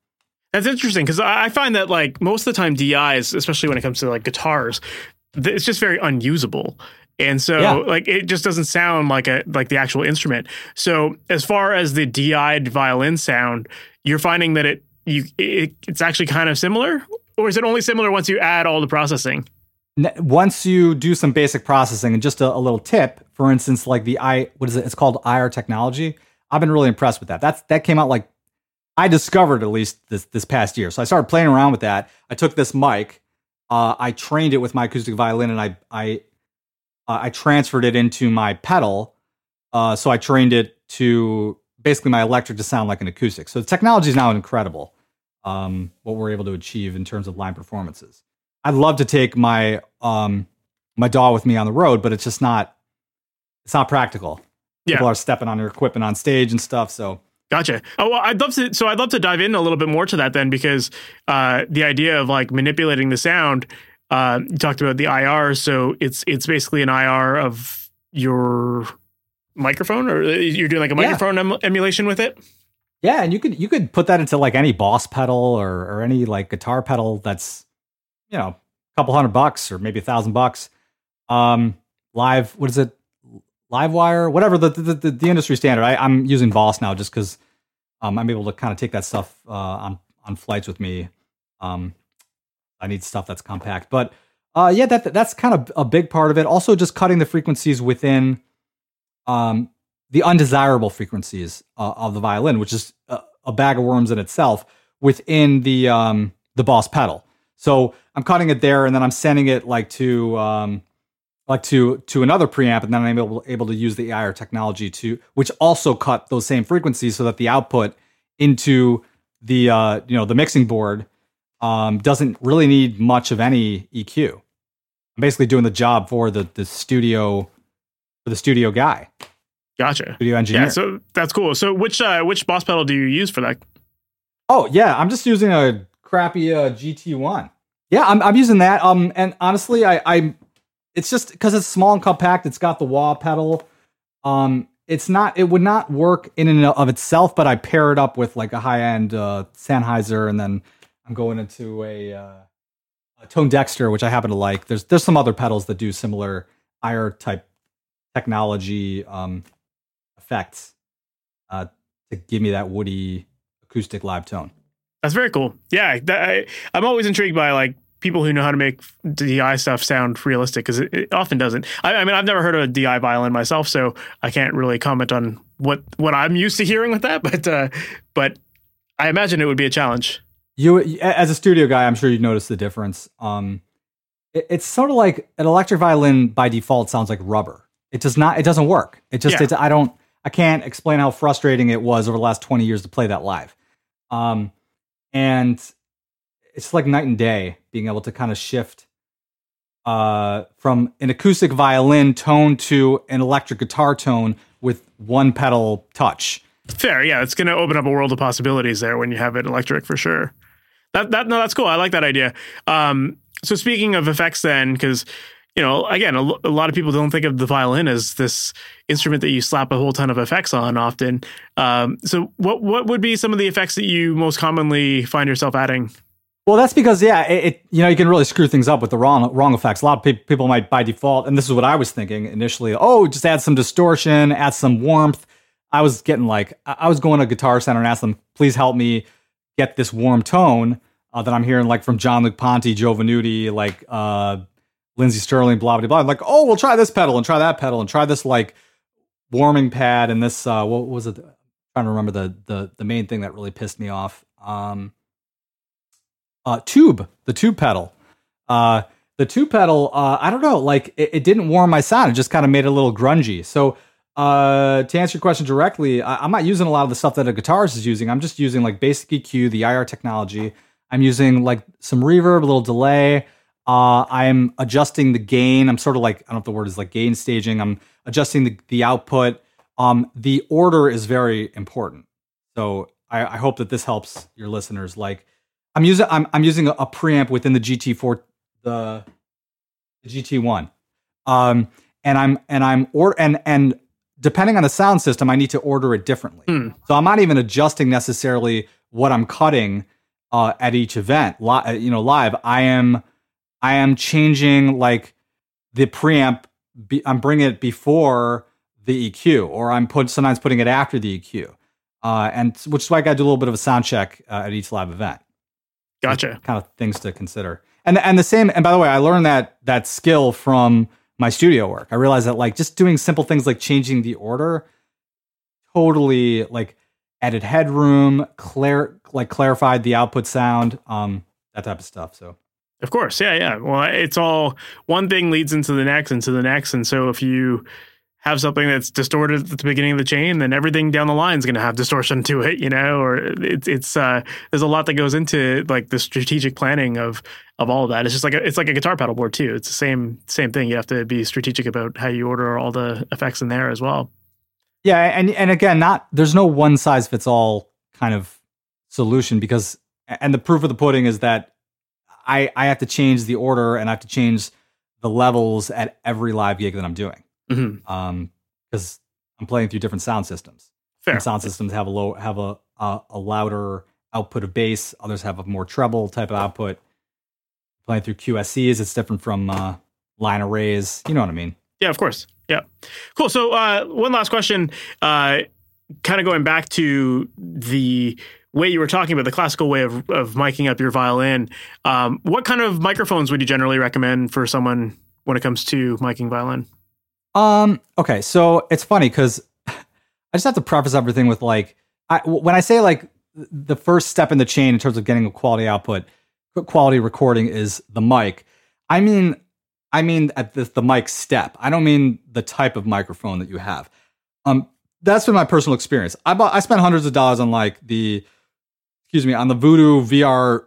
That's interesting because I find that like most of the time DIs, especially when it comes to like guitars, it's just very unusable. And so yeah. like it just doesn't sound like a like the actual instrument. So as far as the DI'd violin sound, you're finding that it you it, it's actually kind of similar, or is it only similar once you add all the processing? Once you do some basic processing, and just a, a little tip, for instance, like the i what is it? It's called IR technology. I've been really impressed with that. That's that came out like I discovered at least this this past year. So I started playing around with that. I took this mic uh, I trained it with my acoustic violin, and I I uh, I transferred it into my pedal. Uh, so I trained it to basically my electric to sound like an acoustic. So the technology is now incredible. Um, what we're able to achieve in terms of line performances. I'd love to take my um, my DAW with me on the road, but it's just not it's not practical. Yeah. People are stepping on their equipment on stage and stuff. So Gotcha. Oh, well, I'd love to. So I'd love to dive in a little bit more to that then, because uh, the idea of like manipulating the sound. Uh, you talked about the IR, so it's it's basically an IR of your microphone, or you're doing like a Yeah. microphone em- emulation with it. Yeah, and you could you could put that into like any boss pedal or or any like guitar pedal that's you know a couple hundred bucks or maybe a thousand bucks. Um, live, what is it? Live wire, whatever the the, the, the industry standard. I, I'm using Boss now just because um, I'm able to kind of take that stuff uh, on on flights with me. Um, I need stuff that's compact, but uh, yeah, that that's kind of a big part of it. Also, just cutting the frequencies within um, the undesirable frequencies uh, of the violin, which is a, a bag of worms in itself within the um, the Boss pedal. So I'm cutting it there, and then I'm sending it like to um, like to to another preamp, and then I'm able able to use the EIR technology to which also cut those same frequencies, so that the output into the uh, you know the mixing board um, doesn't really need much of any EQ. I'm basically doing the job for the the studio for the studio guy, Gotcha. studio engineer. Yeah, so that's cool. So which uh, which boss pedal do you use for that? Oh yeah, I'm just using a crappy uh, GT1. Yeah, I'm I'm using that. Um, and honestly, I I it's just because it's small and compact. It's got the wah pedal. Um, it's not. It would not work in and of itself, but I pair it up with like a high end uh, Sennheiser, and then I'm going into a, uh, a ToneDexter, which I happen to like. There's there's some other pedals that do similar IR type technology um, effects uh, to give me that woody acoustic live tone. That's very cool. Yeah, that, I, I'm always intrigued by like people who know how to make DI stuff sound realistic because it, it often doesn't. I, I mean, I've never heard of a DI violin myself, so I can't really comment on what what I'm used to hearing with that. But uh, but I imagine it would be a challenge. You, as a studio guy, I'm sure you've noticed the difference. Um, it, it's sort of like an electric violin by default sounds like rubber. It does not. It doesn't work. It just. Yeah. It's, I don't. I can't explain how frustrating it was over the last 20 years to play that live. Um, and it's like night and day being able to kind of shift uh, from an acoustic violin tone to an electric guitar tone with one pedal touch. Fair, yeah. It's going to open up a world of possibilities there when you have it electric for sure. That that no, that's cool. I like that idea. Um, so speaking of effects, then, because you know, again, a, a lot of people don't think of the violin as this instrument that you slap a whole ton of effects on often. Um, so what what would be some of the effects that you most commonly find yourself adding? Well, that's because yeah, it, it you know you can really screw things up with the wrong wrong effects. A lot of pe- people might by default, and this is what I was thinking initially. Oh, just add some distortion, add some warmth. I was getting like I was going to Guitar Center and asked them, please help me get this warm tone uh, that I'm hearing like from Jean-Luc Ponty, Joe Venuti, like uh, Lindsey Stirling, blah blah blah. I'm like, oh, we'll try this pedal and try that pedal and try this like warming pad and this uh, what was it? I'm trying to remember the the the main thing that really pissed me off. Um, uh, tube, the tube pedal. Uh, the tube pedal, uh, I don't know, like it, it didn't warm my sound. It just kind of made it a little grungy. So, uh, to answer your question directly, I, I'm not using a lot of the stuff that a guitarist is using. I'm just using like basic EQ, the IR technology. I'm using like some reverb, a little delay. Uh, I'm adjusting the gain. I'm sort of like I don't know if the word is like gain staging. I'm adjusting the, the output. Um, the order is very important. So I, I hope that this helps your listeners. Like I'm using I'm I'm using a, a preamp within the GT4 the, the GT1. Um and I'm and I'm or and and depending on the sound system I need to order it differently. Hmm. So I'm not even adjusting necessarily what I'm cutting uh at each event. Li- you know live I am I am changing like the preamp be, I'm bringing it before the EQ or I'm put sometimes putting it after the EQ. Uh, and which is why I got to do a little bit of a sound check uh, at each live event Gotcha. kind of things to consider. And and the same. And by the way, I learned that that skill from my studio work. I realized that like just doing simple things like changing the order, totally like added headroom, clear like clarified the output sound, um, that type of stuff. So Of course, yeah, yeah. Well, it's all one thing leads into the next, into the next, and so if you have something that's distorted at the beginning of the chain, then everything down the line is going to have distortion to it, you know. Or it's it's uh, there's a lot that goes into like the strategic planning of of all of that. It's just like a, it's like a guitar pedal board too. It's the same same thing. You have to be strategic about how you order all the effects in there as well. Yeah, and and again, not there's no one size fits all kind of solution because and the proof of the pudding is that I I have to change the order and I have to change the levels at every live gig that I'm doing. Mm-hmm. Um, because I'm playing through different sound systems. Fair. Some sound systems have a low have a, a, a louder output of bass. Others have a more treble type of output. Playing through QSCs, it's different from uh, line arrays. You know what I mean? Yeah, of course. Yeah, cool. So uh, one last question, uh, kind of going back to the way you were talking about the classical way of, of miking up your violin. Um, what kind of microphones would you generally recommend for someone when it comes to miking violin? Um. Okay. So it's funny because I just have to preface everything with like, I, when I say like the first step in the chain in terms of getting a quality output, quality recording is the mic. I mean, I mean at the, the mic step. I don't mean the type of microphone that you have. Um, that's been my personal experience. I bought, I spent hundreds of dollars on like the excuse me, on the Voodoo VR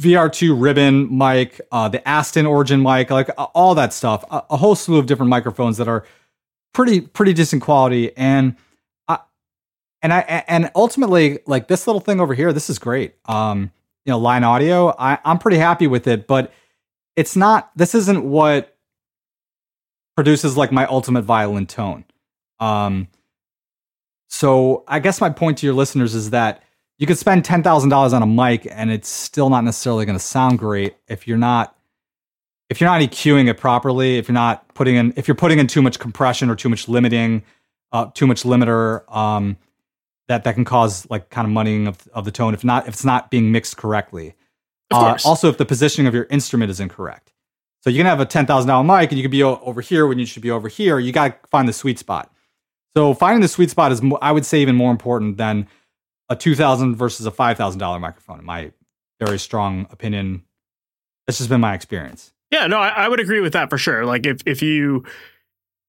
VR2 ribbon mic, uh, the Aston Origin mic, like uh, all that stuff, a, a, whole slew of different microphones that are pretty pretty decent quality, and I and I and ultimately like this little thing over here, this is great. Um, you know, line audio, I, I'm pretty happy with it, but it's not. This isn't what produces like my ultimate violin tone. Um, so I guess my point to your listeners is that you could spend ten thousand dollars on a mic and it's still not necessarily going to sound great if you're not if you're not EQing it properly. If you're not putting in if you're putting in too much compression or too much limiting, uh, too much limiter, um, that that can cause like kind of muddying of, of the tone. If not if it's not being mixed correctly. Uh, also, if the positioning of your instrument is incorrect. So you can have a ten thousand dollar mic and you could be over here when you should be over here. You got to find the sweet spot. So finding the sweet spot is, I would say, even more important than a two thousand versus a five thousand dollar microphone. In my very strong opinion, that's just been my experience. Yeah, no, I, I would agree with that for sure. Like if if you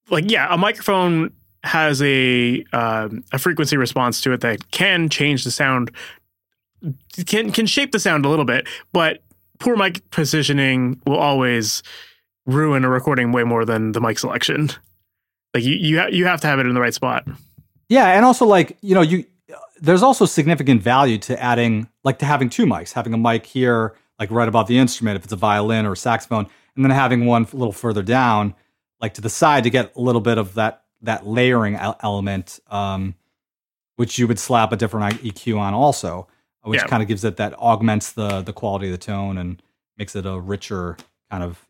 like, yeah, a microphone has a um, a frequency response to it that can change the sound, can can shape the sound a little bit, but poor mic positioning will always ruin a recording way more than the mic selection. Like you you ha- you have to have it in the right spot. Yeah, and also like you know you there's also significant value to adding, like to having two mics, having a mic here, like right above the instrument, if it's a violin or a saxophone, and then having one a little further down, like to the side, to get a little bit of that that layering element, um, which you would slap a different EQ on also, which yeah. kind of gives it that augments the the quality of the tone and makes it a richer kind of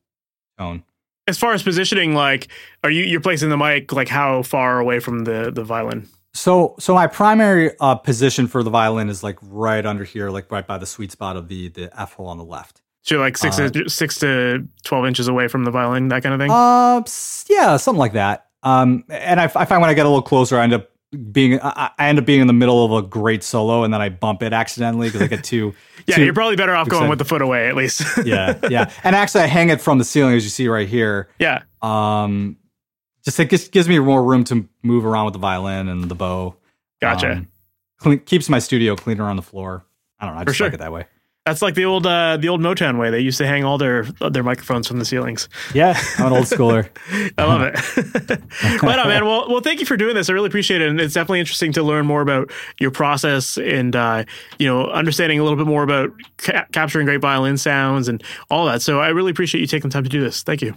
tone. As far as positioning, like, are you you're placing the mic like how far away from the the violin? So, so my primary uh, position for the violin is like right under here, like right by the sweet spot of the the F hole on the left. So, like six uh, to, six to twelve inches away from the violin, that kind of thing. Uh, yeah, something like that. Um, and I, I find when I get a little closer, I end up being I, I end up being in the middle of a great solo, and then I bump it accidentally because I get too. yeah, too you're probably better off going with the foot away at least. yeah, yeah, and actually, I hang it from the ceiling as you see right here. Yeah. Um, just it gives, gives me more room to move around with the violin and the bow. Gotcha. Um, clean, keeps my studio cleaner on the floor. I don't know. I just sure. like it that way. That's like the old uh, the old Motown way. They used to hang all their their microphones from the ceilings. Yeah, I'm an old schooler. I love it. right on, man. Well, well, thank you for doing this. I really appreciate it, and it's definitely interesting to learn more about your process and uh, you know understanding a little bit more about ca- capturing great violin sounds and all that. So I really appreciate you taking the time to do this. Thank you.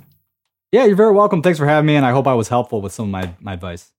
Yeah, you're very welcome. Thanks for having me, and I hope I was helpful with some of my, my advice.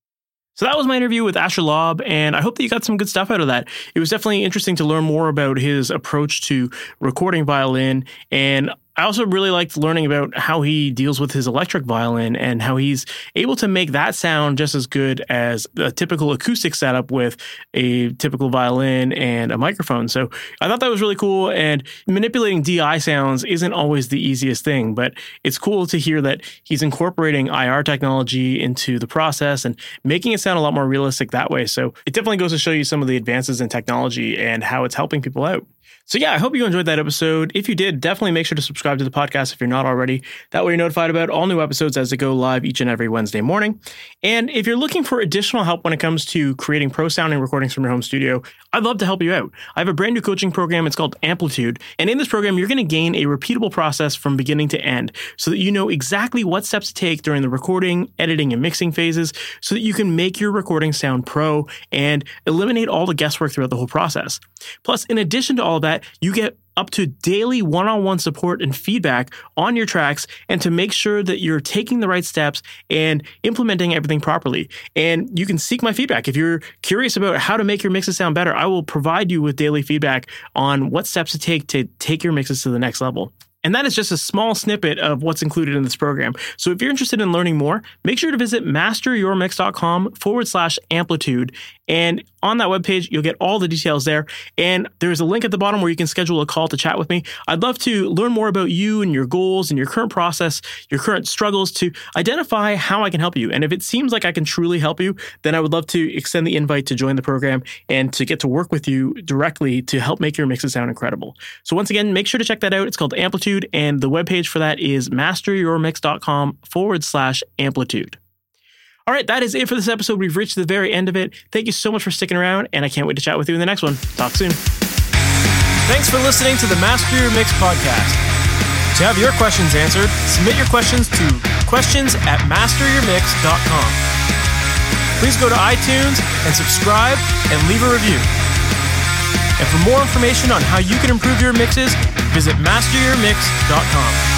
So that was my interview with Asher Laub, and I hope that you got some good stuff out of that. It was definitely interesting to learn more about his approach to recording violin and I also really liked learning about how he deals with his electric violin and how he's able to make that sound just as good as a typical acoustic setup with a typical violin and a microphone. So I thought that was really cool. And manipulating DI sounds isn't always the easiest thing, but it's cool to hear that he's incorporating IR technology into the process and making it sound a lot more realistic that way. So it definitely goes to show you some of the advances in technology and how it's helping people out. So, yeah, I hope you enjoyed that episode. If you did, definitely make sure to subscribe to the podcast if you're not already. That way, you're notified about all new episodes as they go live each and every Wednesday morning. And if you're looking for additional help when it comes to creating pro sounding recordings from your home studio, I'd love to help you out. I have a brand new coaching program. It's called Amplitude. And in this program, you're going to gain a repeatable process from beginning to end so that you know exactly what steps to take during the recording, editing, and mixing phases so that you can make your recording sound pro and eliminate all the guesswork throughout the whole process. Plus, in addition to all of that, you get up to daily one on one support and feedback on your tracks and to make sure that you're taking the right steps and implementing everything properly. And you can seek my feedback. If you're curious about how to make your mixes sound better, I will provide you with daily feedback on what steps to take to take your mixes to the next level. And that is just a small snippet of what's included in this program. So if you're interested in learning more, make sure to visit masteryourmix.com forward slash amplitude. And on that webpage, you'll get all the details there. And there's a link at the bottom where you can schedule a call to chat with me. I'd love to learn more about you and your goals and your current process, your current struggles to identify how I can help you. And if it seems like I can truly help you, then I would love to extend the invite to join the program and to get to work with you directly to help make your mixes sound incredible. So once again, make sure to check that out. It's called Amplitude, and the webpage for that is masteryourmix.com forward slash amplitude. All right, that is it for this episode. We've reached the very end of it. Thank you so much for sticking around, and I can't wait to chat with you in the next one. Talk soon. Thanks for listening to the Master Your Mix podcast. To have your questions answered, submit your questions to questions at masteryourmix.com. Please go to iTunes and subscribe and leave a review. And for more information on how you can improve your mixes, visit masteryourmix.com.